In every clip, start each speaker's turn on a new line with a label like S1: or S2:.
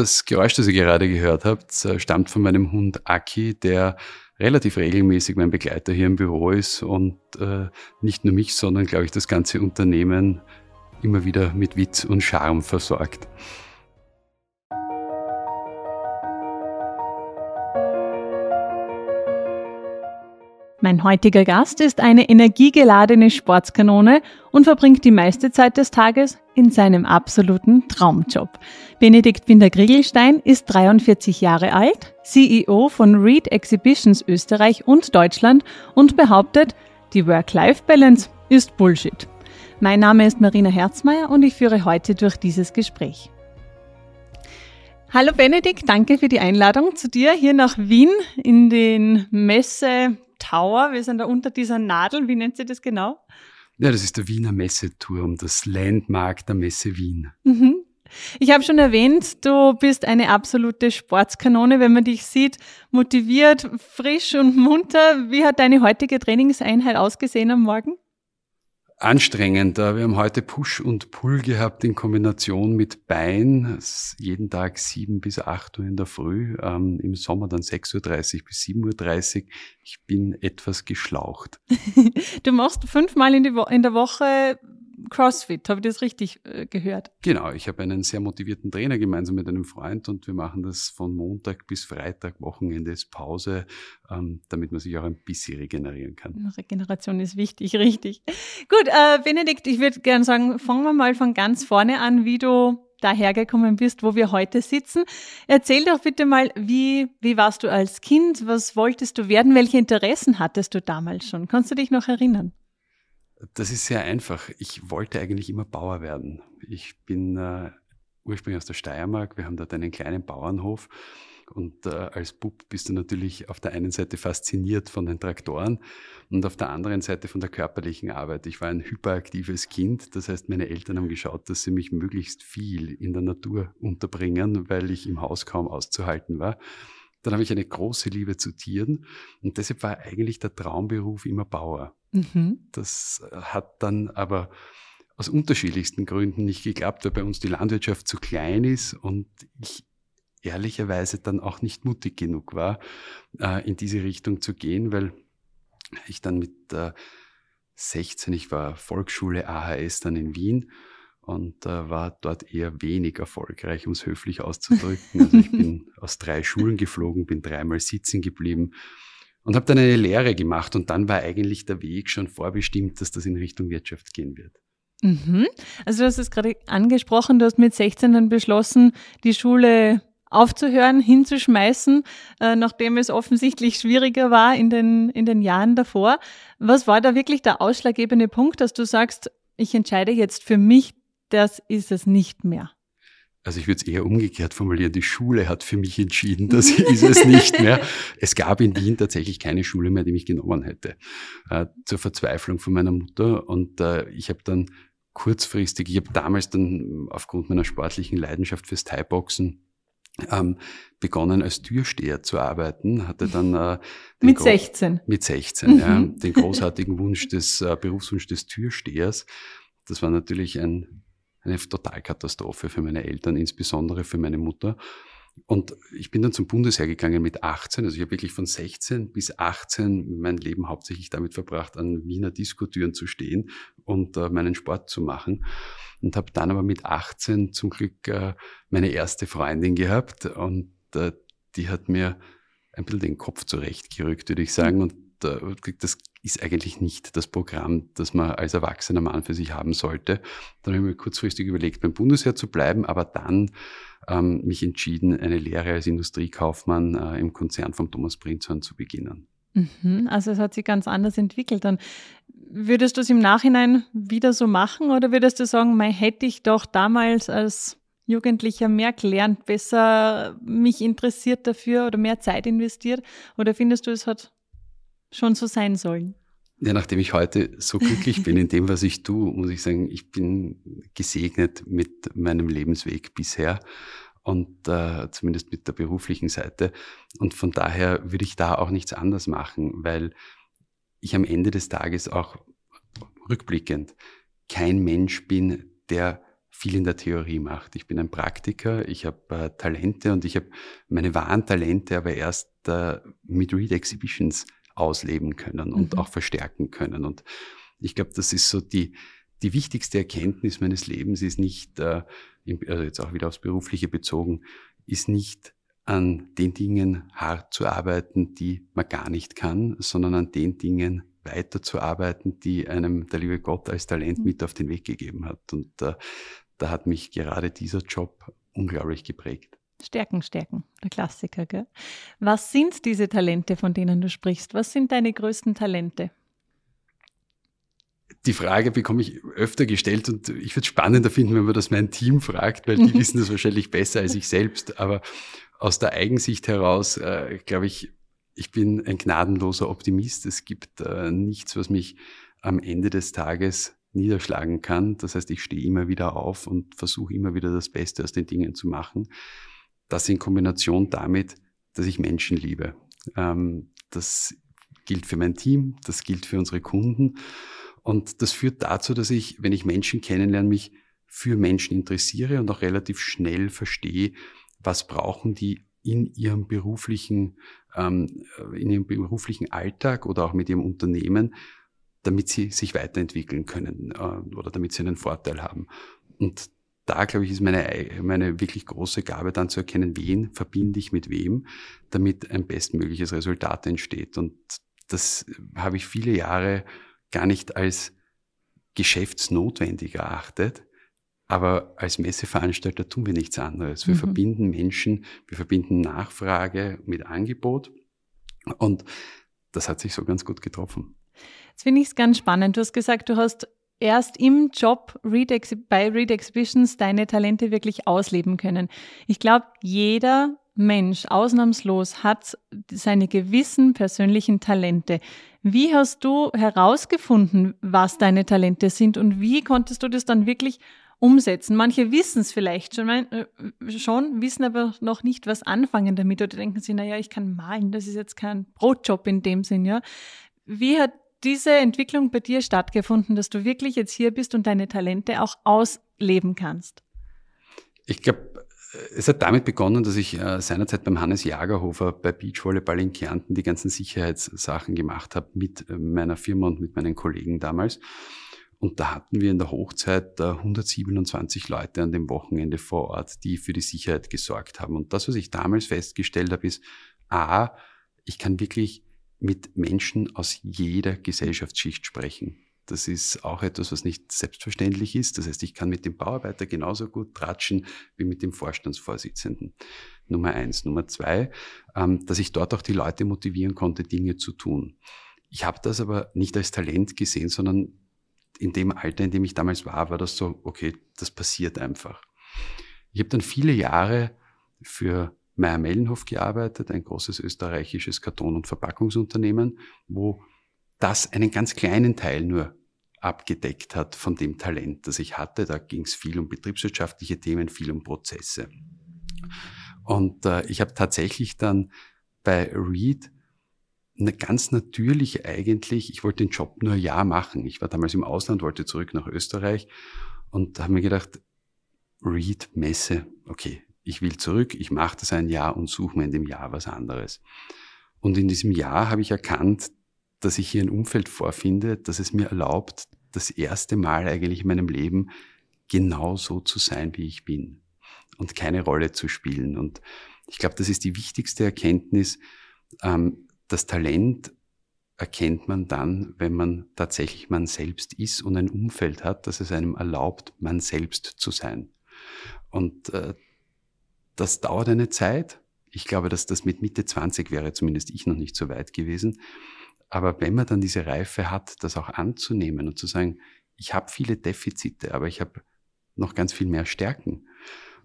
S1: Das Geräusch, das ihr gerade gehört habt, äh, stammt von meinem Hund Aki, der relativ regelmäßig mein Begleiter hier im Büro ist und äh, nicht nur mich, sondern, glaube ich, das ganze Unternehmen immer wieder mit Witz und Charme versorgt.
S2: Mein heutiger Gast ist eine energiegeladene Sportskanone und verbringt die meiste Zeit des Tages in seinem absoluten Traumjob. Benedikt Binder-Griegelstein ist 43 Jahre alt, CEO von Reed Exhibitions Österreich und Deutschland und behauptet, die Work-Life-Balance ist Bullshit. Mein Name ist Marina Herzmeier und ich führe heute durch dieses Gespräch. Hallo Benedikt, danke für die Einladung zu dir hier nach Wien in den Messe Tower. Wir sind da unter dieser Nadel. Wie nennt sie das genau?
S1: Ja, das ist der Wiener Messeturm, das Landmark der Messe Wien.
S2: Mhm. Ich habe schon erwähnt, du bist eine absolute Sportskanone, wenn man dich sieht, motiviert, frisch und munter. Wie hat deine heutige Trainingseinheit ausgesehen am Morgen?
S1: Anstrengend. Wir haben heute Push und Pull gehabt in Kombination mit Bein. Jeden Tag sieben bis acht Uhr in der Früh. Ähm, Im Sommer dann 6.30 Uhr bis 7.30 Uhr. Ich bin etwas geschlaucht.
S2: du machst fünfmal in, in der Woche CrossFit, habe ich das richtig äh, gehört?
S1: Genau, ich habe einen sehr motivierten Trainer gemeinsam mit einem Freund und wir machen das von Montag bis Freitag, Wochenende ist Pause, ähm, damit man sich auch ein bisschen regenerieren kann.
S2: Regeneration ist wichtig, richtig. Gut, äh, Benedikt, ich würde gerne sagen, fangen wir mal von ganz vorne an, wie du dahergekommen bist, wo wir heute sitzen. Erzähl doch bitte mal, wie, wie warst du als Kind? Was wolltest du werden? Welche Interessen hattest du damals schon? Kannst du dich noch erinnern?
S1: Das ist sehr einfach. Ich wollte eigentlich immer Bauer werden. Ich bin äh, ursprünglich aus der Steiermark. Wir haben dort einen kleinen Bauernhof. Und äh, als Bub bist du natürlich auf der einen Seite fasziniert von den Traktoren und auf der anderen Seite von der körperlichen Arbeit. Ich war ein hyperaktives Kind. Das heißt, meine Eltern haben geschaut, dass sie mich möglichst viel in der Natur unterbringen, weil ich im Haus kaum auszuhalten war. Dann habe ich eine große Liebe zu Tieren und deshalb war eigentlich der Traumberuf immer Bauer. Mhm. Das hat dann aber aus unterschiedlichsten Gründen nicht geklappt, weil bei uns die Landwirtschaft zu klein ist und ich ehrlicherweise dann auch nicht mutig genug war, äh, in diese Richtung zu gehen, weil ich dann mit 16, ich war Volksschule AHS dann in Wien und äh, war dort eher wenig erfolgreich, um es höflich auszudrücken. Also ich bin aus drei Schulen geflogen, bin dreimal sitzen geblieben und habe dann eine Lehre gemacht und dann war eigentlich der Weg schon vorbestimmt, dass das in Richtung Wirtschaft gehen wird.
S2: Mhm. Also du hast es gerade angesprochen, du hast mit 16 dann beschlossen, die Schule aufzuhören, hinzuschmeißen, äh, nachdem es offensichtlich schwieriger war in den, in den Jahren davor. Was war da wirklich der ausschlaggebende Punkt, dass du sagst, ich entscheide jetzt für mich das ist es nicht mehr.
S1: Also ich würde es eher umgekehrt formulieren. Die Schule hat für mich entschieden, das ist es nicht mehr. Es gab in Wien tatsächlich keine Schule mehr, die mich genommen hätte. Äh, zur Verzweiflung von meiner Mutter. Und äh, ich habe dann kurzfristig, ich habe damals dann aufgrund meiner sportlichen Leidenschaft fürs Thai-Boxen ähm, begonnen als Türsteher zu arbeiten, hatte dann äh,
S2: mit 16
S1: mit 16 mhm. ja, den großartigen Wunsch des äh, Berufswunsch des Türstehers. Das war natürlich ein eine Totalkatastrophe für meine Eltern, insbesondere für meine Mutter. Und ich bin dann zum Bundesheer gegangen mit 18. Also ich habe wirklich von 16 bis 18 mein Leben hauptsächlich damit verbracht, an Wiener Diskotüren zu stehen und äh, meinen Sport zu machen. Und habe dann aber mit 18 zum Glück äh, meine erste Freundin gehabt. Und äh, die hat mir ein bisschen den Kopf zurechtgerückt, würde ich sagen. Und das ist eigentlich nicht das Programm, das man als erwachsener Mann für sich haben sollte. Dann habe ich mir kurzfristig überlegt, beim Bundesheer zu bleiben, aber dann ähm, mich entschieden, eine Lehre als Industriekaufmann äh, im Konzern von Thomas Prinzhorn zu beginnen.
S2: Mhm, also es hat sich ganz anders entwickelt. Dann würdest du es im Nachhinein wieder so machen oder würdest du sagen, mein, hätte ich doch damals als Jugendlicher mehr gelernt, besser mich interessiert dafür oder mehr Zeit investiert? Oder findest du, es hat schon so sein sollen?
S1: Ja, nachdem ich heute so glücklich bin in dem, was ich tue, muss ich sagen, ich bin gesegnet mit meinem Lebensweg bisher und äh, zumindest mit der beruflichen Seite. Und von daher würde ich da auch nichts anders machen, weil ich am Ende des Tages auch rückblickend kein Mensch bin, der viel in der Theorie macht. Ich bin ein Praktiker, ich habe äh, Talente und ich habe meine wahren Talente aber erst äh, mit Read Exhibitions ausleben können und mhm. auch verstärken können. Und ich glaube, das ist so die, die wichtigste Erkenntnis meines Lebens ist nicht, äh, also jetzt auch wieder aufs Berufliche bezogen, ist nicht an den Dingen hart zu arbeiten, die man gar nicht kann, sondern an den Dingen weiterzuarbeiten, die einem der liebe Gott als Talent mhm. mit auf den Weg gegeben hat. Und äh, da hat mich gerade dieser Job unglaublich geprägt.
S2: Stärken, stärken, der Klassiker. Gell? Was sind diese Talente, von denen du sprichst? Was sind deine größten Talente?
S1: Die Frage bekomme ich öfter gestellt und ich würde es spannender finden, wenn man das mein Team fragt, weil die wissen das wahrscheinlich besser als ich selbst. Aber aus der Eigensicht heraus, äh, glaube ich, ich bin ein gnadenloser Optimist. Es gibt äh, nichts, was mich am Ende des Tages niederschlagen kann. Das heißt, ich stehe immer wieder auf und versuche immer wieder das Beste aus den Dingen zu machen. Das in Kombination damit, dass ich Menschen liebe. Ähm, das gilt für mein Team, das gilt für unsere Kunden. Und das führt dazu, dass ich, wenn ich Menschen kennenlerne, mich für Menschen interessiere und auch relativ schnell verstehe, was brauchen die in ihrem beruflichen, ähm, in ihrem beruflichen Alltag oder auch mit ihrem Unternehmen, damit sie sich weiterentwickeln können äh, oder damit sie einen Vorteil haben. Und da, glaube ich, ist meine, meine wirklich große Gabe dann zu erkennen, wen verbinde ich mit wem, damit ein bestmögliches Resultat entsteht. Und das habe ich viele Jahre gar nicht als geschäftsnotwendig erachtet. Aber als Messeveranstalter tun wir nichts anderes. Wir mhm. verbinden Menschen, wir verbinden Nachfrage mit Angebot. Und das hat sich so ganz gut getroffen.
S2: Jetzt finde ich es ganz spannend. Du hast gesagt, du hast erst im Job Read bei Read Exhibitions deine Talente wirklich ausleben können. Ich glaube, jeder Mensch ausnahmslos hat seine gewissen persönlichen Talente. Wie hast du herausgefunden, was deine Talente sind und wie konntest du das dann wirklich umsetzen? Manche wissen es vielleicht schon, äh, schon, wissen aber noch nicht, was anfangen damit oder denken sie, naja, ich kann malen, das ist jetzt kein Brotjob in dem Sinn, ja. Wie hat diese Entwicklung bei dir stattgefunden, dass du wirklich jetzt hier bist und deine Talente auch ausleben kannst?
S1: Ich glaube, es hat damit begonnen, dass ich äh, seinerzeit beim Hannes Jagerhofer bei Beachvolleyball in Kärnten die ganzen Sicherheitssachen gemacht habe mit äh, meiner Firma und mit meinen Kollegen damals. Und da hatten wir in der Hochzeit äh, 127 Leute an dem Wochenende vor Ort, die für die Sicherheit gesorgt haben. Und das, was ich damals festgestellt habe, ist, a, ich kann wirklich mit Menschen aus jeder Gesellschaftsschicht sprechen. Das ist auch etwas, was nicht selbstverständlich ist. Das heißt, ich kann mit dem Bauarbeiter genauso gut tratschen wie mit dem Vorstandsvorsitzenden. Nummer eins. Nummer zwei, ähm, dass ich dort auch die Leute motivieren konnte, Dinge zu tun. Ich habe das aber nicht als Talent gesehen, sondern in dem Alter, in dem ich damals war, war das so, okay, das passiert einfach. Ich habe dann viele Jahre für Meyer-Mellenhof gearbeitet, ein großes österreichisches Karton- und Verpackungsunternehmen, wo das einen ganz kleinen Teil nur abgedeckt hat von dem Talent, das ich hatte. Da ging es viel um betriebswirtschaftliche Themen, viel um Prozesse. Und äh, ich habe tatsächlich dann bei Reed eine ganz natürlich eigentlich, ich wollte den Job nur Jahr machen. Ich war damals im Ausland, wollte zurück nach Österreich und habe mir gedacht, Reed, Messe, okay, ich will zurück, ich mache das ein Jahr und suche mir in dem Jahr was anderes. Und in diesem Jahr habe ich erkannt, dass ich hier ein Umfeld vorfinde, das es mir erlaubt, das erste Mal eigentlich in meinem Leben genau so zu sein, wie ich bin und keine Rolle zu spielen. Und ich glaube, das ist die wichtigste Erkenntnis. Ähm, das Talent erkennt man dann, wenn man tatsächlich man selbst ist und ein Umfeld hat, das es einem erlaubt, man selbst zu sein. Und äh, das dauert eine Zeit. Ich glaube, dass das mit Mitte 20 wäre zumindest ich noch nicht so weit gewesen. Aber wenn man dann diese Reife hat, das auch anzunehmen und zu sagen, ich habe viele Defizite, aber ich habe noch ganz viel mehr Stärken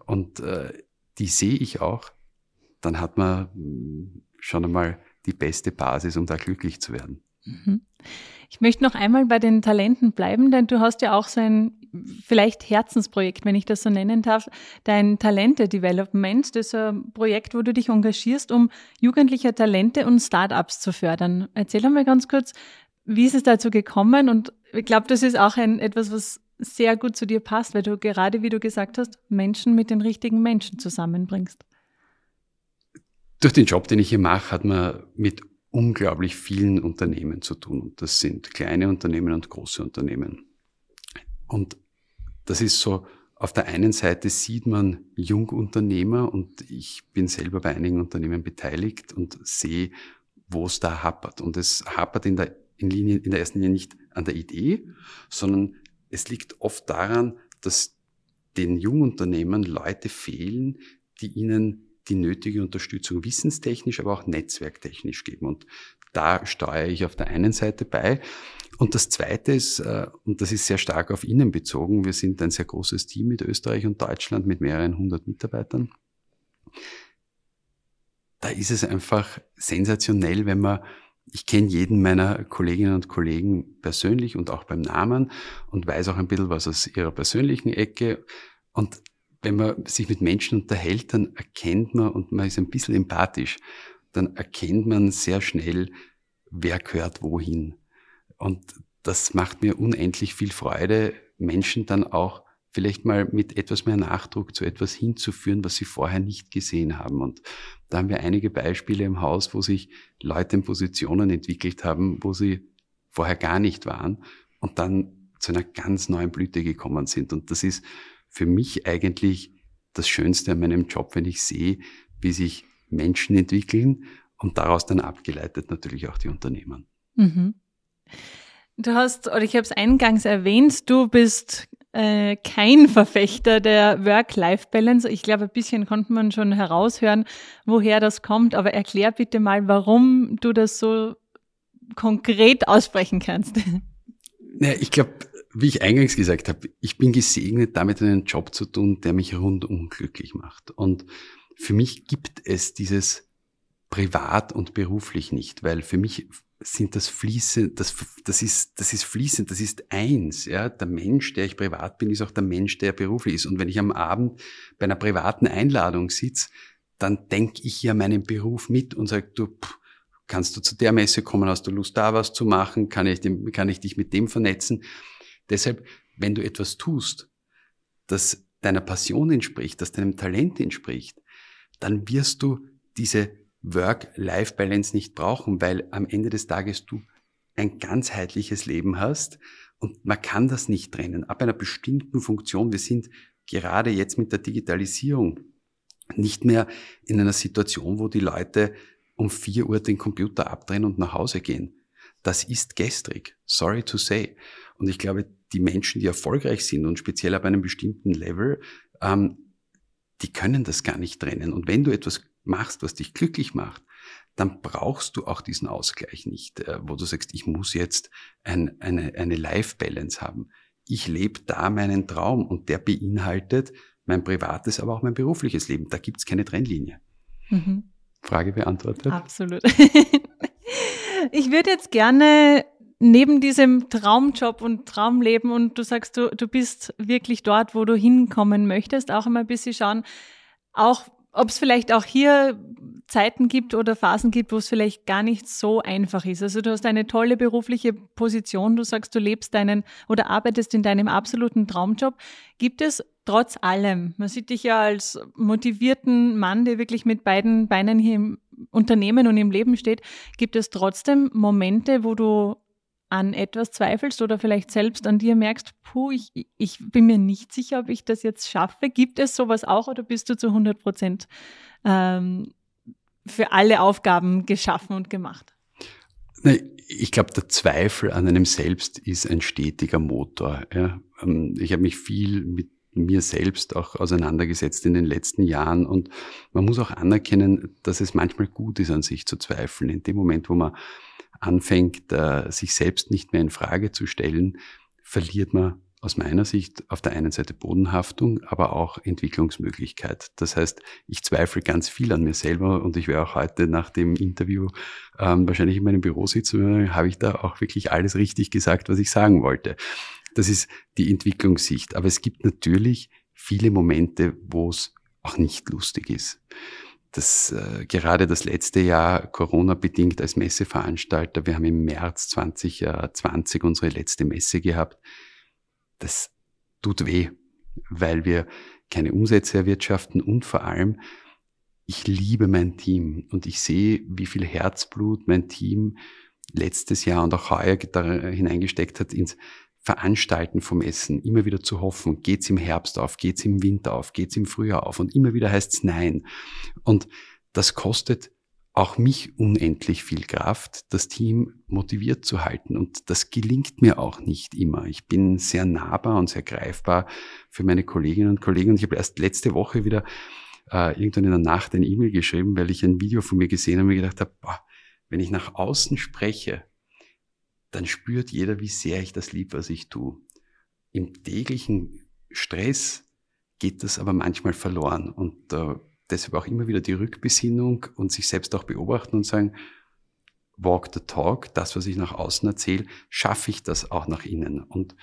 S1: und äh, die sehe ich auch, dann hat man hm, schon einmal die beste Basis, um da glücklich zu werden.
S2: Mhm. Ich möchte noch einmal bei den Talenten bleiben, denn du hast ja auch so ein vielleicht Herzensprojekt, wenn ich das so nennen darf, dein Talente-Development. Das ist ein Projekt, wo du dich engagierst, um jugendliche Talente und Startups zu fördern. Erzähl einmal ganz kurz, wie ist es dazu gekommen? Und ich glaube, das ist auch ein, etwas, was sehr gut zu dir passt, weil du gerade, wie du gesagt hast, Menschen mit den richtigen Menschen zusammenbringst.
S1: Durch den Job, den ich hier mache, hat man mit unglaublich vielen Unternehmen zu tun. Und das sind kleine Unternehmen und große Unternehmen. Und das ist so, auf der einen Seite sieht man Jungunternehmer und ich bin selber bei einigen Unternehmen beteiligt und sehe, wo es da hapert. Und es hapert in der, in, Linie, in der ersten Linie nicht an der Idee, sondern es liegt oft daran, dass den Jungunternehmern Leute fehlen, die ihnen die nötige Unterstützung wissenstechnisch, aber auch netzwerktechnisch geben. Und da steuere ich auf der einen Seite bei. Und das Zweite ist, äh, und das ist sehr stark auf Ihnen bezogen, wir sind ein sehr großes Team mit Österreich und Deutschland mit mehreren hundert Mitarbeitern. Da ist es einfach sensationell, wenn man ich kenne jeden meiner Kolleginnen und Kollegen persönlich und auch beim Namen und weiß auch ein bisschen was aus ihrer persönlichen Ecke. Und wenn man sich mit Menschen unterhält, dann erkennt man, und man ist ein bisschen empathisch, dann erkennt man sehr schnell, wer gehört wohin. Und das macht mir unendlich viel Freude, Menschen dann auch vielleicht mal mit etwas mehr Nachdruck zu etwas hinzuführen, was sie vorher nicht gesehen haben. Und da haben wir einige Beispiele im Haus, wo sich Leute in Positionen entwickelt haben, wo sie vorher gar nicht waren und dann zu einer ganz neuen Blüte gekommen sind. Und das ist für mich eigentlich das Schönste an meinem Job, wenn ich sehe, wie sich Menschen entwickeln und daraus dann abgeleitet natürlich auch die Unternehmen. Mhm.
S2: Du hast, oder ich habe es eingangs erwähnt, du bist äh, kein Verfechter der Work-Life-Balance. Ich glaube, ein bisschen konnte man schon heraushören, woher das kommt. Aber erklär bitte mal, warum du das so konkret aussprechen kannst.
S1: Naja, ich glaube, wie ich eingangs gesagt habe, ich bin gesegnet, damit einen Job zu tun, der mich rundum glücklich macht. Und für mich gibt es dieses privat und beruflich nicht, weil für mich sind das fließend, das, das ist, das ist fließend, das ist eins, ja. Der Mensch, der ich privat bin, ist auch der Mensch, der beruflich ist. Und wenn ich am Abend bei einer privaten Einladung sitze, dann denke ich ja meinen Beruf mit und sage, du, pff, kannst du zu der Messe kommen, hast du Lust da was zu machen, kann ich, dem, kann ich dich mit dem vernetzen. Deshalb, wenn du etwas tust, das deiner Passion entspricht, das deinem Talent entspricht, dann wirst du diese Work-Life-Balance nicht brauchen, weil am Ende des Tages du ein ganzheitliches Leben hast und man kann das nicht trennen. Ab einer bestimmten Funktion, wir sind gerade jetzt mit der Digitalisierung nicht mehr in einer Situation, wo die Leute um vier Uhr den Computer abdrehen und nach Hause gehen. Das ist gestrig. Sorry to say. Und ich glaube, die Menschen, die erfolgreich sind und speziell ab einem bestimmten Level, ähm, die können das gar nicht trennen. Und wenn du etwas machst, was dich glücklich macht, dann brauchst du auch diesen Ausgleich nicht, äh, wo du sagst, ich muss jetzt ein, eine, eine Life-Balance haben. Ich lebe da meinen Traum und der beinhaltet mein privates, aber auch mein berufliches Leben. Da gibt's keine Trennlinie. Mhm. Frage beantwortet?
S2: Absolut. ich würde jetzt gerne neben diesem Traumjob und Traumleben und du sagst, du, du bist wirklich dort, wo du hinkommen möchtest, auch immer ein bisschen schauen, auch ob es vielleicht auch hier Zeiten gibt oder Phasen gibt, wo es vielleicht gar nicht so einfach ist. Also du hast eine tolle berufliche Position, du sagst, du lebst deinen oder arbeitest in deinem absoluten Traumjob. Gibt es trotz allem, man sieht dich ja als motivierten Mann, der wirklich mit beiden Beinen hier im Unternehmen und im Leben steht, gibt es trotzdem Momente, wo du an etwas zweifelst oder vielleicht selbst an dir merkst, puh, ich, ich bin mir nicht sicher, ob ich das jetzt schaffe. Gibt es sowas auch oder bist du zu 100 Prozent ähm, für alle Aufgaben geschaffen und gemacht?
S1: Ich glaube, der Zweifel an einem selbst ist ein stetiger Motor. Ja. Ähm, ich habe mich viel mit mir selbst auch auseinandergesetzt in den letzten Jahren und man muss auch anerkennen, dass es manchmal gut ist, an sich zu zweifeln. In dem Moment, wo man anfängt, äh, sich selbst nicht mehr in Frage zu stellen, verliert man aus meiner Sicht auf der einen Seite Bodenhaftung, aber auch Entwicklungsmöglichkeit. Das heißt, ich zweifle ganz viel an mir selber und ich werde auch heute nach dem Interview ähm, wahrscheinlich in meinem Büro sitzen, habe ich da auch wirklich alles richtig gesagt, was ich sagen wollte. Das ist die Entwicklungssicht. Aber es gibt natürlich viele Momente, wo es auch nicht lustig ist das äh, gerade das letzte Jahr Corona bedingt als Messeveranstalter. Wir haben im März 2020 unsere letzte Messe gehabt. Das tut weh, weil wir keine Umsätze erwirtschaften und vor allem, ich liebe mein Team und ich sehe, wie viel Herzblut mein Team letztes Jahr und auch heuer hineingesteckt hat ins Veranstalten vom Essen, immer wieder zu hoffen, geht's im Herbst auf, geht's im Winter auf, geht's im Frühjahr auf und immer wieder heißt's nein. Und das kostet auch mich unendlich viel Kraft, das Team motiviert zu halten. Und das gelingt mir auch nicht immer. Ich bin sehr nahbar und sehr greifbar für meine Kolleginnen und Kollegen. Und ich habe erst letzte Woche wieder äh, irgendwann in der Nacht ein E-Mail geschrieben, weil ich ein Video von mir gesehen habe und mir gedacht habe, boah, wenn ich nach außen spreche, dann spürt jeder, wie sehr ich das lieb, was ich tue. Im täglichen Stress geht das aber manchmal verloren. Und äh, deshalb auch immer wieder die Rückbesinnung und sich selbst auch beobachten und sagen, walk the talk, das, was ich nach außen erzähle, schaffe ich das auch nach innen. Und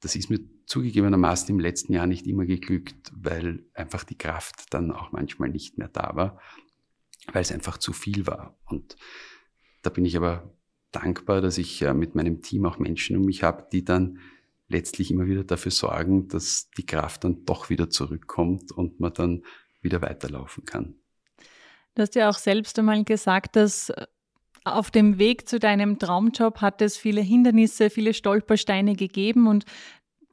S1: das ist mir zugegebenermaßen im letzten Jahr nicht immer geglückt, weil einfach die Kraft dann auch manchmal nicht mehr da war, weil es einfach zu viel war. Und da bin ich aber dankbar, dass ich äh, mit meinem Team auch Menschen um mich habe, die dann letztlich immer wieder dafür sorgen, dass die Kraft dann doch wieder zurückkommt und man dann wieder weiterlaufen kann.
S2: Du hast ja auch selbst einmal gesagt, dass äh, auf dem Weg zu deinem Traumjob hat es viele Hindernisse, viele Stolpersteine gegeben und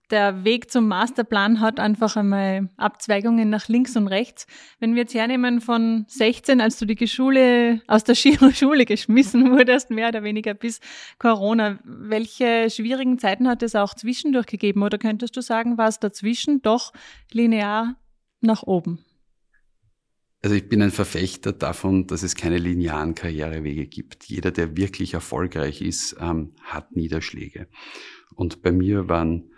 S2: der Weg zum Masterplan hat einfach einmal Abzweigungen nach links und rechts. Wenn wir jetzt hernehmen von 16, als du die Schule aus der Schule geschmissen wurdest, mehr oder weniger bis Corona, welche schwierigen Zeiten hat es auch zwischendurch gegeben? Oder könntest du sagen, war es dazwischen doch linear nach oben?
S1: Also ich bin ein Verfechter davon, dass es keine linearen Karrierewege gibt. Jeder, der wirklich erfolgreich ist, ähm, hat Niederschläge. Und bei mir waren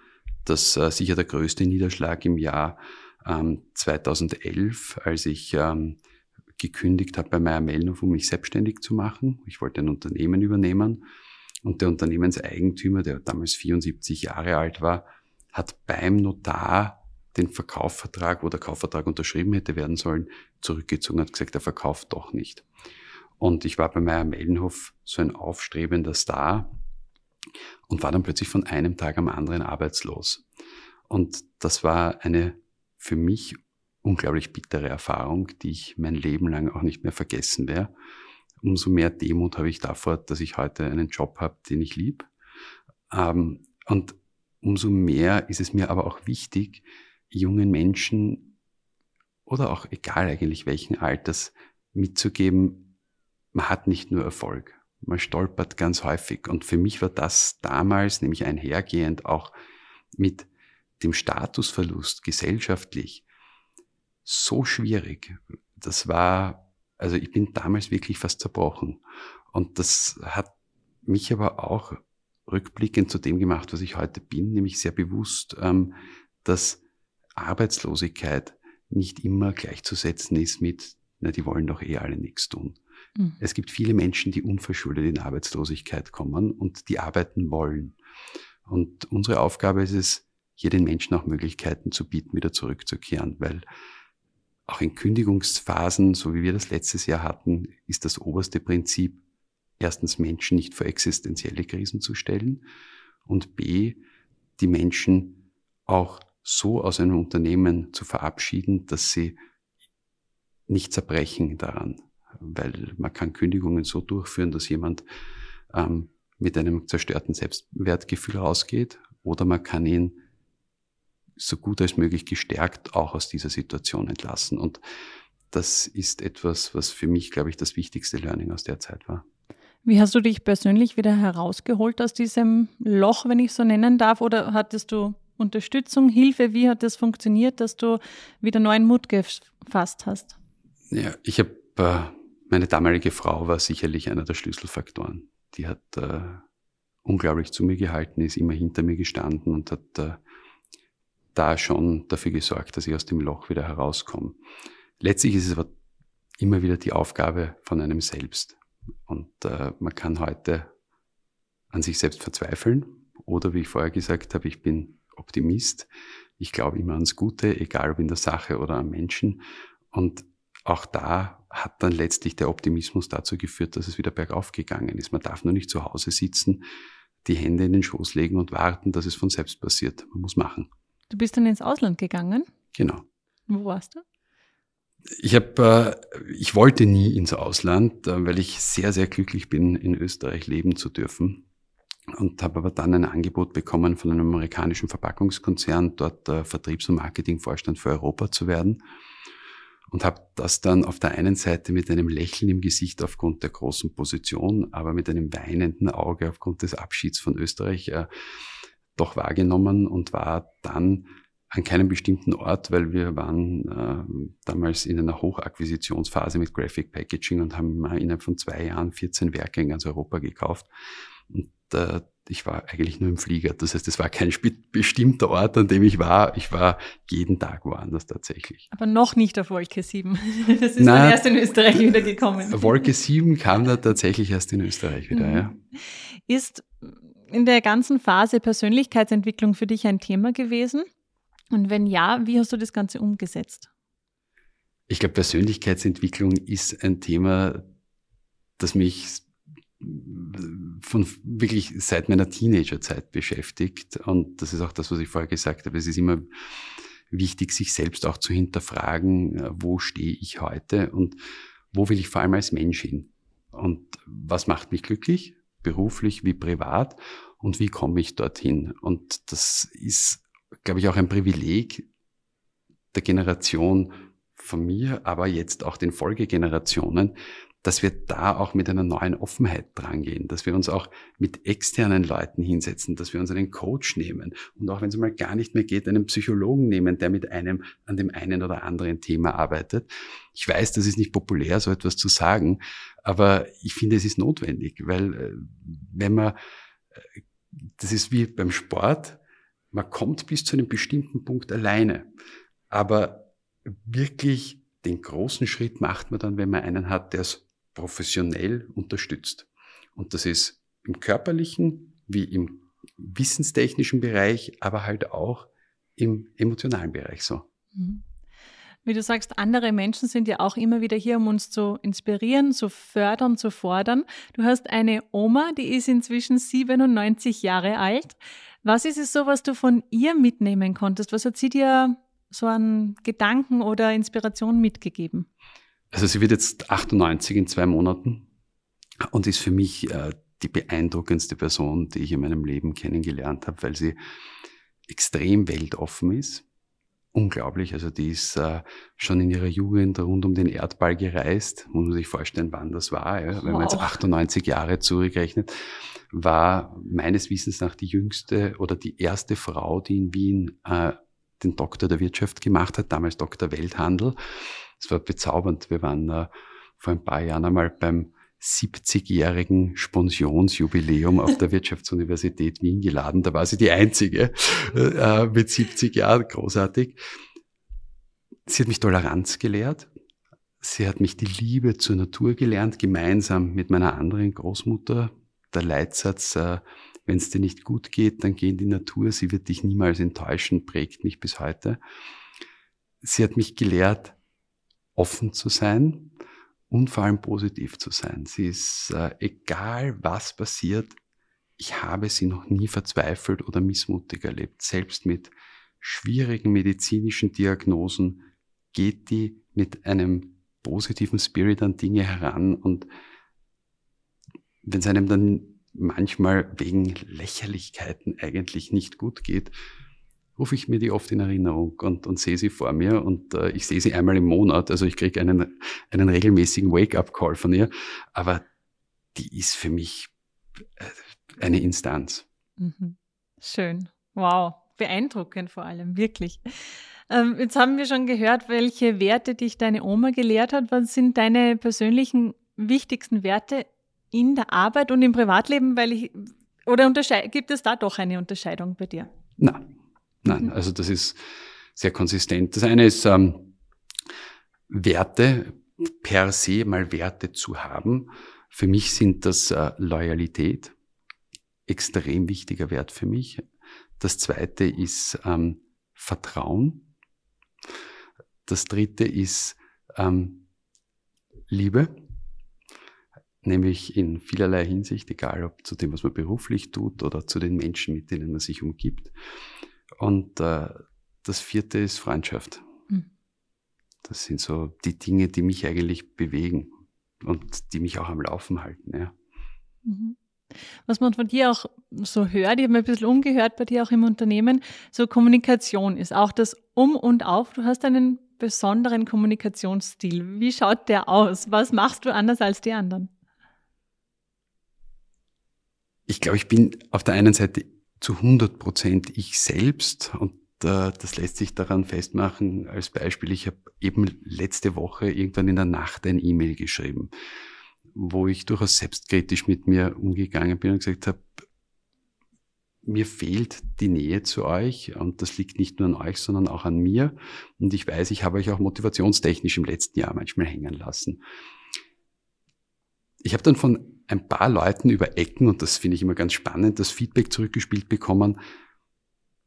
S1: das äh, sicher der größte Niederschlag im Jahr ähm, 2011, als ich ähm, gekündigt habe bei Meyer Mellnow, um mich selbstständig zu machen. Ich wollte ein Unternehmen übernehmen und der Unternehmenseigentümer, der damals 74 Jahre alt war, hat beim Notar den Verkaufvertrag, wo der Kaufvertrag unterschrieben hätte werden sollen, zurückgezogen, hat gesagt, er verkauft doch nicht. Und ich war bei Meyer Mellenhof so ein aufstrebender Star und war dann plötzlich von einem Tag am anderen arbeitslos. Und das war eine für mich unglaublich bittere Erfahrung, die ich mein Leben lang auch nicht mehr vergessen werde. Umso mehr Demut habe ich davor, dass ich heute einen Job habe, den ich lieb. Ähm, und umso mehr ist es mir aber auch wichtig, jungen Menschen oder auch egal eigentlich welchen Alters mitzugeben, man hat nicht nur Erfolg, man stolpert ganz häufig. Und für mich war das damals nämlich einhergehend auch mit dem Statusverlust gesellschaftlich so schwierig. Das war, also ich bin damals wirklich fast zerbrochen. Und das hat mich aber auch rückblickend zu dem gemacht, was ich heute bin, nämlich sehr bewusst, ähm, dass Arbeitslosigkeit nicht immer gleichzusetzen ist mit, na, die wollen doch eh alle nichts tun. Mhm. Es gibt viele Menschen, die unverschuldet in Arbeitslosigkeit kommen und die arbeiten wollen. Und unsere Aufgabe ist es, hier den Menschen auch Möglichkeiten zu bieten, wieder zurückzukehren, weil auch in Kündigungsphasen, so wie wir das letztes Jahr hatten, ist das oberste Prinzip, erstens Menschen nicht vor existenzielle Krisen zu stellen und b, die Menschen auch so aus einem Unternehmen zu verabschieden, dass sie nicht zerbrechen daran. Weil man kann Kündigungen so durchführen, dass jemand ähm, mit einem zerstörten Selbstwertgefühl rausgeht oder man kann ihn so gut als möglich gestärkt auch aus dieser Situation entlassen. Und das ist etwas, was für mich, glaube ich, das wichtigste Learning aus der Zeit war.
S2: Wie hast du dich persönlich wieder herausgeholt aus diesem Loch, wenn ich so nennen darf? Oder hattest du Unterstützung, Hilfe? Wie hat das funktioniert, dass du wieder neuen Mut gefasst hast?
S1: Ja, ich habe, äh, meine damalige Frau war sicherlich einer der Schlüsselfaktoren. Die hat äh, unglaublich zu mir gehalten, ist immer hinter mir gestanden und hat äh, da schon dafür gesorgt, dass ich aus dem Loch wieder herauskomme. Letztlich ist es aber immer wieder die Aufgabe von einem selbst. Und äh, man kann heute an sich selbst verzweifeln oder wie ich vorher gesagt habe, ich bin Optimist. Ich glaube immer ans Gute, egal ob in der Sache oder am Menschen. Und auch da hat dann letztlich der Optimismus dazu geführt, dass es wieder bergauf gegangen ist. Man darf nur nicht zu Hause sitzen, die Hände in den Schoß legen und warten, dass es von selbst passiert. Man muss machen.
S2: Du bist dann ins Ausland gegangen?
S1: Genau.
S2: Wo warst du?
S1: Ich habe, äh, ich wollte nie ins Ausland, äh, weil ich sehr, sehr glücklich bin, in Österreich leben zu dürfen. Und habe aber dann ein Angebot bekommen von einem amerikanischen Verpackungskonzern, dort äh, Vertriebs- und Marketingvorstand für Europa zu werden. Und habe das dann auf der einen Seite mit einem Lächeln im Gesicht aufgrund der großen Position, aber mit einem weinenden Auge aufgrund des Abschieds von Österreich äh, doch wahrgenommen und war dann an keinem bestimmten Ort, weil wir waren äh, damals in einer Hochakquisitionsphase mit Graphic Packaging und haben innerhalb von zwei Jahren 14 Werke in ganz Europa gekauft. Und äh, ich war eigentlich nur im Flieger. Das heißt, es war kein bestimmter Ort, an dem ich war. Ich war jeden Tag woanders tatsächlich.
S2: Aber noch nicht auf Wolke 7. Das ist Na, dann erst in Österreich wieder gekommen.
S1: Wolke 7 kam da tatsächlich erst in Österreich wieder, mhm. ja.
S2: Ist in der ganzen Phase Persönlichkeitsentwicklung für dich ein Thema gewesen? Und wenn ja, wie hast du das Ganze umgesetzt?
S1: Ich glaube, Persönlichkeitsentwicklung ist ein Thema, das mich von wirklich seit meiner Teenagerzeit beschäftigt. Und das ist auch das, was ich vorher gesagt habe. Es ist immer wichtig, sich selbst auch zu hinterfragen, wo stehe ich heute und wo will ich vor allem als Mensch hin? Und was macht mich glücklich, beruflich wie privat? Und wie komme ich dorthin? Und das ist glaube ich, auch ein Privileg der Generation von mir, aber jetzt auch den Folgegenerationen, dass wir da auch mit einer neuen Offenheit drangehen, dass wir uns auch mit externen Leuten hinsetzen, dass wir uns einen Coach nehmen und auch wenn es mal gar nicht mehr geht, einen Psychologen nehmen, der mit einem an dem einen oder anderen Thema arbeitet. Ich weiß, das ist nicht populär, so etwas zu sagen, aber ich finde, es ist notwendig, weil äh, wenn man, äh, das ist wie beim Sport, man kommt bis zu einem bestimmten Punkt alleine. Aber wirklich den großen Schritt macht man dann, wenn man einen hat, der es professionell unterstützt. Und das ist im körperlichen wie im wissenstechnischen Bereich, aber halt auch im emotionalen Bereich so. Mhm.
S2: Wie du sagst, andere Menschen sind ja auch immer wieder hier, um uns zu inspirieren, zu fördern, zu fordern. Du hast eine Oma, die ist inzwischen 97 Jahre alt. Was ist es so, was du von ihr mitnehmen konntest? Was hat sie dir so an Gedanken oder Inspiration mitgegeben?
S1: Also sie wird jetzt 98 in zwei Monaten und ist für mich äh, die beeindruckendste Person, die ich in meinem Leben kennengelernt habe, weil sie extrem weltoffen ist. Unglaublich, also die ist äh, schon in ihrer Jugend rund um den Erdball gereist. Muss man sich vorstellen, wann das war, ja, wenn man jetzt 98 Jahre zurückrechnet war meines Wissens nach die jüngste oder die erste Frau, die in Wien äh, den Doktor der Wirtschaft gemacht hat, damals Doktor Welthandel. Es war bezaubernd. Wir waren äh, vor ein paar Jahren einmal beim 70-jährigen Sponsionsjubiläum auf der Wirtschaftsuniversität Wien geladen. Da war sie die einzige äh, mit 70 Jahren, großartig. Sie hat mich Toleranz gelehrt. Sie hat mich die Liebe zur Natur gelernt, gemeinsam mit meiner anderen Großmutter, der Leitsatz, äh, wenn es dir nicht gut geht, dann geh in die Natur, sie wird dich niemals enttäuschen, prägt mich bis heute. Sie hat mich gelehrt, offen zu sein und vor allem positiv zu sein. Sie ist, äh, egal was passiert, ich habe sie noch nie verzweifelt oder missmutig erlebt. Selbst mit schwierigen medizinischen Diagnosen geht die mit einem positiven Spirit an Dinge heran und wenn es einem dann manchmal wegen Lächerlichkeiten eigentlich nicht gut geht, rufe ich mir die oft in Erinnerung und, und sehe sie vor mir und äh, ich sehe sie einmal im Monat. Also ich kriege einen, einen regelmäßigen Wake-up-Call von ihr, aber die ist für mich äh, eine Instanz.
S2: Mhm. Schön. Wow. Beeindruckend vor allem, wirklich. Ähm, jetzt haben wir schon gehört, welche Werte dich deine Oma gelehrt hat. Was sind deine persönlichen wichtigsten Werte in der Arbeit und im Privatleben, weil ich, oder gibt es da doch eine Unterscheidung bei dir?
S1: Nein, nein, mhm. also das ist sehr konsistent. Das eine ist ähm, Werte per se mal Werte zu haben. Für mich sind das äh, Loyalität, extrem wichtiger Wert für mich. Das zweite ist ähm, Vertrauen. Das dritte ist ähm, Liebe nämlich in vielerlei Hinsicht, egal ob zu dem, was man beruflich tut oder zu den Menschen, mit denen man sich umgibt. Und äh, das vierte ist Freundschaft. Mhm. Das sind so die Dinge, die mich eigentlich bewegen und die mich auch am Laufen halten. Ja.
S2: Mhm. Was man von dir auch so hört, ich habe mir ein bisschen umgehört bei dir auch im Unternehmen, so Kommunikation ist auch das Um und Auf. Du hast einen besonderen Kommunikationsstil. Wie schaut der aus? Was machst du anders als die anderen?
S1: Ich glaube, ich bin auf der einen Seite zu 100 Prozent ich selbst und äh, das lässt sich daran festmachen. Als Beispiel, ich habe eben letzte Woche irgendwann in der Nacht ein E-Mail geschrieben, wo ich durchaus selbstkritisch mit mir umgegangen bin und gesagt habe, mir fehlt die Nähe zu euch und das liegt nicht nur an euch, sondern auch an mir. Und ich weiß, ich habe euch auch motivationstechnisch im letzten Jahr manchmal hängen lassen. Ich habe dann von ein paar Leuten über Ecken, und das finde ich immer ganz spannend, das Feedback zurückgespielt bekommen,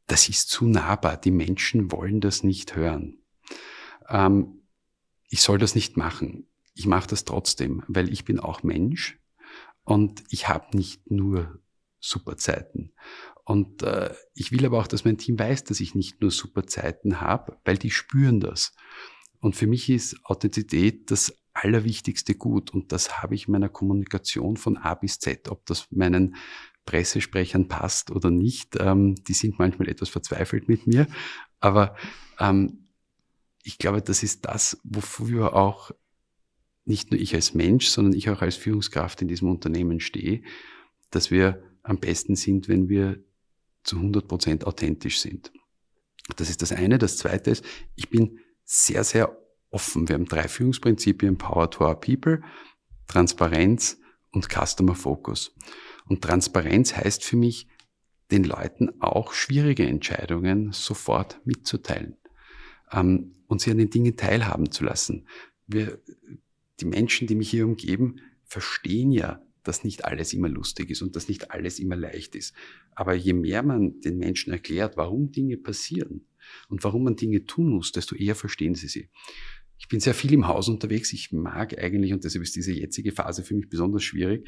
S1: das ist zu nahbar. Die Menschen wollen das nicht hören. Ähm, ich soll das nicht machen. Ich mache das trotzdem, weil ich bin auch Mensch und ich habe nicht nur super Zeiten. Und äh, ich will aber auch, dass mein Team weiß, dass ich nicht nur super Zeiten habe, weil die spüren das. Und für mich ist Authentizität das allerwichtigste Gut. Und das habe ich in meiner Kommunikation von A bis Z, ob das meinen Pressesprechern passt oder nicht. Ähm, die sind manchmal etwas verzweifelt mit mir. Aber ähm, ich glaube, das ist das, wofür auch nicht nur ich als Mensch, sondern ich auch als Führungskraft in diesem Unternehmen stehe, dass wir am besten sind, wenn wir zu 100 Prozent authentisch sind. Das ist das eine. Das zweite ist, ich bin sehr, sehr offen. Wir haben drei Führungsprinzipien, Power to our People, Transparenz und Customer Focus. Und Transparenz heißt für mich, den Leuten auch schwierige Entscheidungen sofort mitzuteilen ähm, und sie an den Dingen teilhaben zu lassen. Wir, die Menschen, die mich hier umgeben, verstehen ja, dass nicht alles immer lustig ist und dass nicht alles immer leicht ist. Aber je mehr man den Menschen erklärt, warum Dinge passieren und warum man Dinge tun muss, desto eher verstehen sie sie. Ich bin sehr viel im Haus unterwegs. Ich mag eigentlich, und deshalb ist diese jetzige Phase für mich besonders schwierig,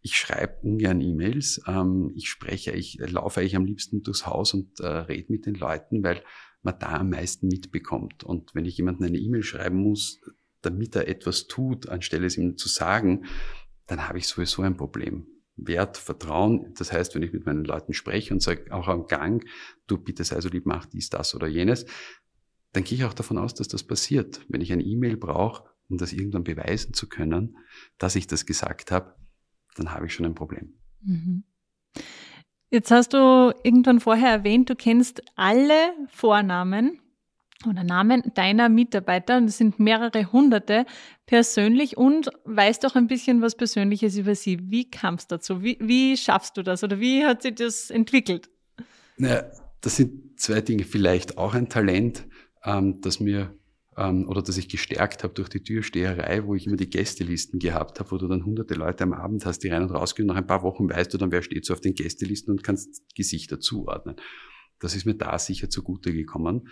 S1: ich schreibe ungern E-Mails. Ähm, ich spreche, ich laufe eigentlich am liebsten durchs Haus und äh, rede mit den Leuten, weil man da am meisten mitbekommt. Und wenn ich jemandem eine E-Mail schreiben muss, damit er etwas tut, anstelle es ihm zu sagen, dann habe ich sowieso ein Problem. Wert, Vertrauen, das heißt, wenn ich mit meinen Leuten spreche und sage auch am Gang, du bitte sei so lieb, mach dies, das oder jenes, dann gehe ich auch davon aus, dass das passiert. Wenn ich ein E-Mail brauche, um das irgendwann beweisen zu können, dass ich das gesagt habe, dann habe ich schon ein Problem. Mhm.
S2: Jetzt hast du irgendwann vorher erwähnt, du kennst alle Vornamen oder Namen deiner Mitarbeiter, und es sind mehrere hunderte, persönlich und weißt auch ein bisschen was Persönliches über sie. Wie kam es dazu? Wie, wie schaffst du das oder wie hat sich das entwickelt?
S1: Naja, das sind zwei Dinge. Vielleicht auch ein Talent, ähm, das mir ähm, oder das ich gestärkt habe durch die Türsteherei, wo ich immer die Gästelisten gehabt habe, wo du dann hunderte Leute am Abend hast, die rein und rausgehen. Nach ein paar Wochen weißt du dann, wer steht so auf den Gästelisten und kannst Gesichter zuordnen. Das ist mir da sicher zugute gekommen.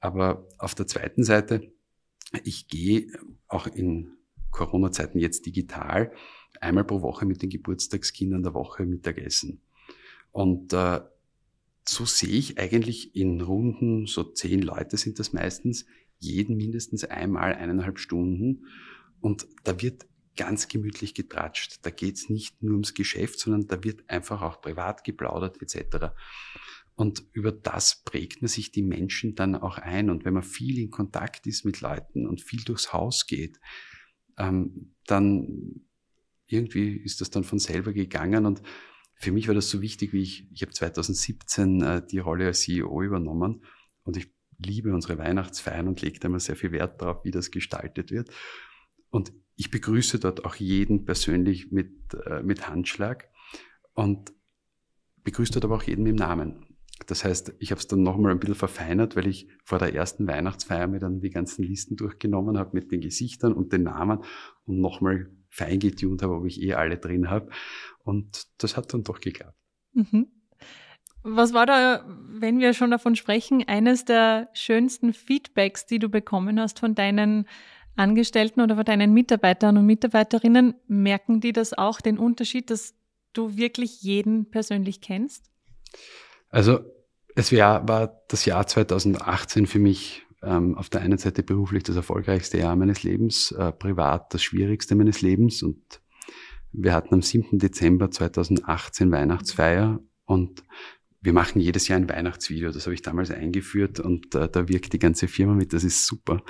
S1: Aber auf der zweiten Seite, ich gehe auch in Corona-Zeiten jetzt digital einmal pro Woche mit den Geburtstagskindern der Woche Mittagessen. Und äh, so sehe ich eigentlich in Runden, so zehn Leute sind das meistens, jeden mindestens einmal eineinhalb Stunden. Und da wird ganz gemütlich getratscht. Da geht's nicht nur ums Geschäft, sondern da wird einfach auch privat geplaudert etc. Und über das prägt man sich die Menschen dann auch ein. Und wenn man viel in Kontakt ist mit Leuten und viel durchs Haus geht, ähm, dann irgendwie ist das dann von selber gegangen. Und für mich war das so wichtig, wie ich, ich habe 2017 äh, die Rolle als CEO übernommen und ich liebe unsere Weihnachtsfeiern und lege da immer sehr viel Wert darauf, wie das gestaltet wird. Und ich begrüße dort auch jeden persönlich mit, äh, mit Handschlag und begrüße dort aber auch jeden mit Namen. Das heißt, ich habe es dann nochmal ein bisschen verfeinert, weil ich vor der ersten Weihnachtsfeier mir dann die ganzen Listen durchgenommen habe mit den Gesichtern und den Namen und nochmal fein getunt habe, ob ich eh alle drin habe. Und das hat dann doch geklappt. Mhm.
S2: Was war da, wenn wir schon davon sprechen, eines der schönsten Feedbacks, die du bekommen hast von deinen Angestellten oder von deinen Mitarbeitern und Mitarbeiterinnen? Merken die das auch, den Unterschied, dass du wirklich jeden persönlich kennst?
S1: Also Es wär, war das Jahr 2018 für mich ähm, auf der einen Seite beruflich das erfolgreichste Jahr meines Lebens, äh, privat das schwierigste meines Lebens und wir hatten am 7. Dezember 2018 Weihnachtsfeier und wir machen jedes Jahr ein Weihnachtsvideo. Das habe ich damals eingeführt und äh, da wirkt die ganze Firma mit. Das ist super.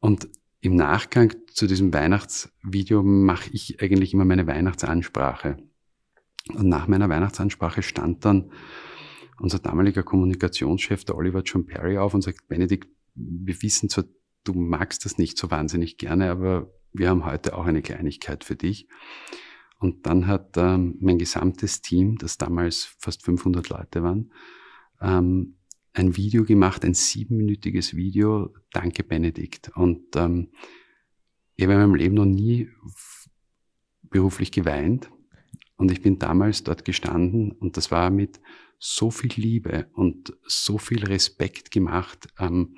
S1: Und im Nachgang zu diesem Weihnachtsvideo mache ich eigentlich immer meine Weihnachtsansprache. Und nach meiner Weihnachtsansprache stand dann unser damaliger Kommunikationschef, der Oliver John Perry, auf und sagt, Benedikt, wir wissen zwar, du magst das nicht so wahnsinnig gerne, aber wir haben heute auch eine Kleinigkeit für dich. Und dann hat ähm, mein gesamtes Team, das damals fast 500 Leute waren, ähm, ein Video gemacht, ein siebenminütiges Video, Danke Benedikt. Und ähm, ich habe in meinem Leben noch nie beruflich geweint. Und ich bin damals dort gestanden und das war mit so viel Liebe und so viel Respekt gemacht. Ähm,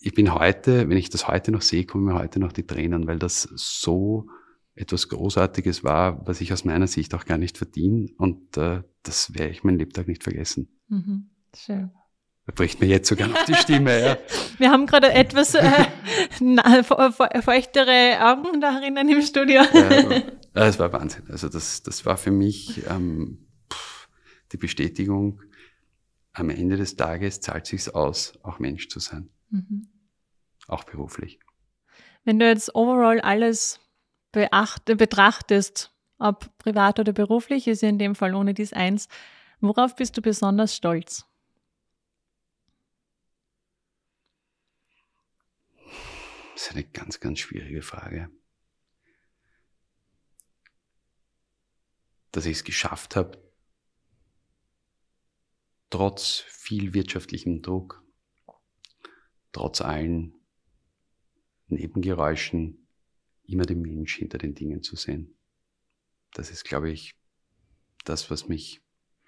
S1: ich bin heute, wenn ich das heute noch sehe, kommen mir heute noch die Tränen, weil das so etwas Großartiges war, was ich aus meiner Sicht auch gar nicht verdiene. Und äh, das werde ich mein Lebtag nicht vergessen. Mhm. Schön. Da bricht mir jetzt sogar noch die Stimme. Ja.
S2: Wir haben gerade etwas äh, feuchtere Augen da drinnen im Studio.
S1: Ja, es war Wahnsinn. Also das, das war für mich ähm, die Bestätigung, am Ende des Tages zahlt sich's aus, auch Mensch zu sein. Mhm. Auch beruflich.
S2: Wenn du jetzt overall alles beacht, betrachtest, ob privat oder beruflich, ist ja in dem Fall ohne dies eins, worauf bist du besonders stolz?
S1: Das ist eine ganz, ganz schwierige Frage. Dass ich es geschafft habe, trotz viel wirtschaftlichem Druck, trotz allen Nebengeräuschen, immer den Mensch hinter den Dingen zu sehen. Das ist, glaube ich, das, was mich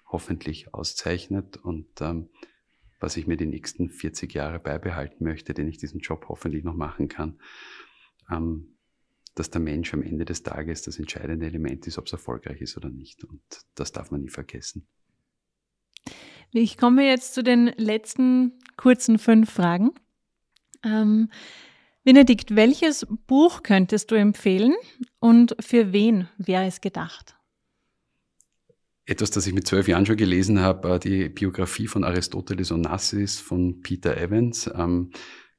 S1: hoffentlich auszeichnet und ähm, was ich mir die nächsten 40 Jahre beibehalten möchte, den ich diesen Job hoffentlich noch machen kann. Ähm, dass der Mensch am Ende des Tages das entscheidende Element ist, ob es erfolgreich ist oder nicht. Und das darf man nie vergessen.
S2: Ich komme jetzt zu den letzten kurzen fünf Fragen. Ähm, Benedikt, welches Buch könntest du empfehlen und für wen wäre es gedacht?
S1: Etwas, das ich mit zwölf Jahren schon gelesen habe, die Biografie von Aristoteles Onassis von Peter Evans. Ähm,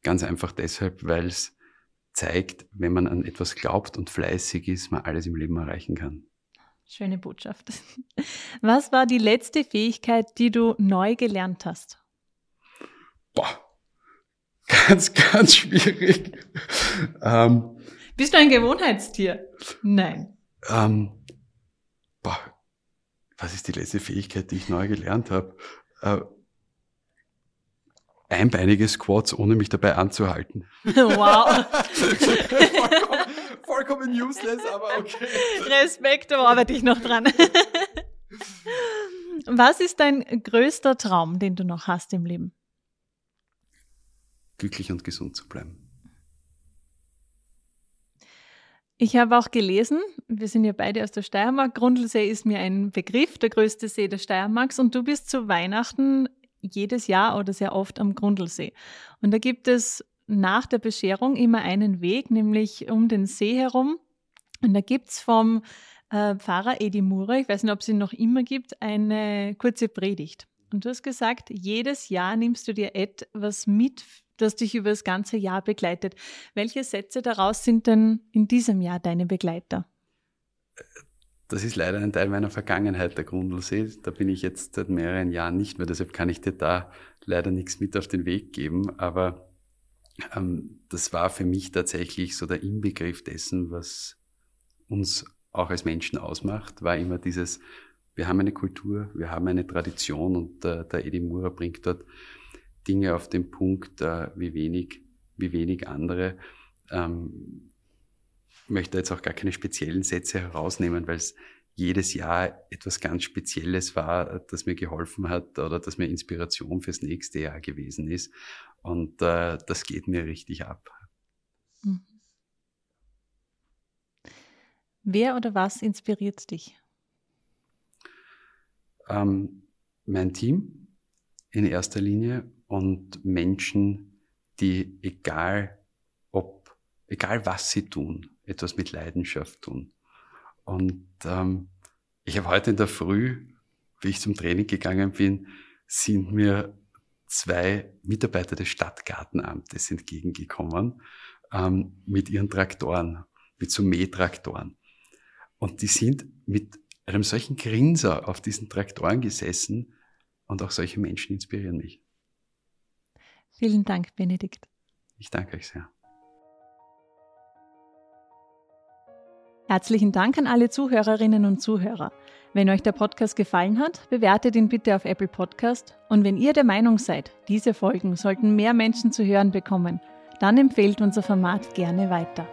S1: ganz einfach deshalb, weil es zeigt, wenn man an etwas glaubt und fleißig ist, man alles im Leben erreichen kann.
S2: Schöne Botschaft. Was war die letzte Fähigkeit, die du neu gelernt hast?
S1: Boah, ganz, ganz schwierig.
S2: Ähm, Bist du ein Gewohnheitstier? Nein.
S1: Ähm, boah, was ist die letzte Fähigkeit, die ich neu gelernt habe? Äh, einbeinige Squats, ohne mich dabei anzuhalten. Wow. vollkommen useless, aber okay.
S2: Respekt, da arbeite ich noch dran. Was ist dein größter Traum, den du noch hast im Leben?
S1: Glücklich und gesund zu bleiben.
S2: Ich habe auch gelesen, wir sind ja beide aus der Steiermark, Grundlsee ist mir ein Begriff, der größte See der Steiermarks und du bist zu Weihnachten jedes Jahr oder sehr oft am Grundlsee. Und da gibt es nach der Bescherung immer einen Weg, nämlich um den See herum. Und da gibt es vom äh, Pfarrer Edi Mure, ich weiß nicht, ob es ihn noch immer gibt, eine kurze Predigt. Und du hast gesagt, jedes Jahr nimmst du dir etwas mit, das dich über das ganze Jahr begleitet. Welche Sätze daraus sind denn in diesem Jahr deine Begleiter?
S1: Das ist leider ein Teil meiner Vergangenheit, der Grundlsee. Da bin ich jetzt seit mehreren Jahren nicht mehr, deshalb kann ich dir da leider nichts mit auf den Weg geben. Aber ähm, das war für mich tatsächlich so der Inbegriff dessen, was uns auch als Menschen ausmacht, war immer dieses, wir haben eine Kultur, wir haben eine Tradition und äh, der Edi Mura bringt dort Dinge auf den Punkt, äh, wie wenig, wie wenig andere. Ähm, möchte jetzt auch gar keine speziellen Sätze herausnehmen, weil es jedes Jahr etwas ganz Spezielles war, das mir geholfen hat oder das mir Inspiration fürs nächste Jahr gewesen ist. Und äh, das geht mir richtig ab. Mhm.
S2: Wer oder was inspiriert dich?
S1: Ähm, mein Team in erster Linie und Menschen, die egal ob, egal was sie tun, etwas mit Leidenschaft tun. Und ähm, ich habe heute in der Früh, wie ich zum Training gegangen bin, sind mir zwei Mitarbeiter des Stadtgartenamtes entgegengekommen ähm, mit ihren Traktoren, mit so Mähtraktoren. Und die sind mit einem solchen Grinser auf diesen Traktoren gesessen und auch solche Menschen inspirieren mich.
S2: Vielen Dank, Benedikt.
S1: Ich danke euch sehr.
S2: Herzlichen Dank an alle Zuhörerinnen und Zuhörer. Wenn euch der Podcast gefallen hat, bewertet ihn bitte auf Apple Podcast und wenn ihr der Meinung seid, diese Folgen sollten mehr Menschen zu hören bekommen, dann empfehlt unser Format gerne weiter.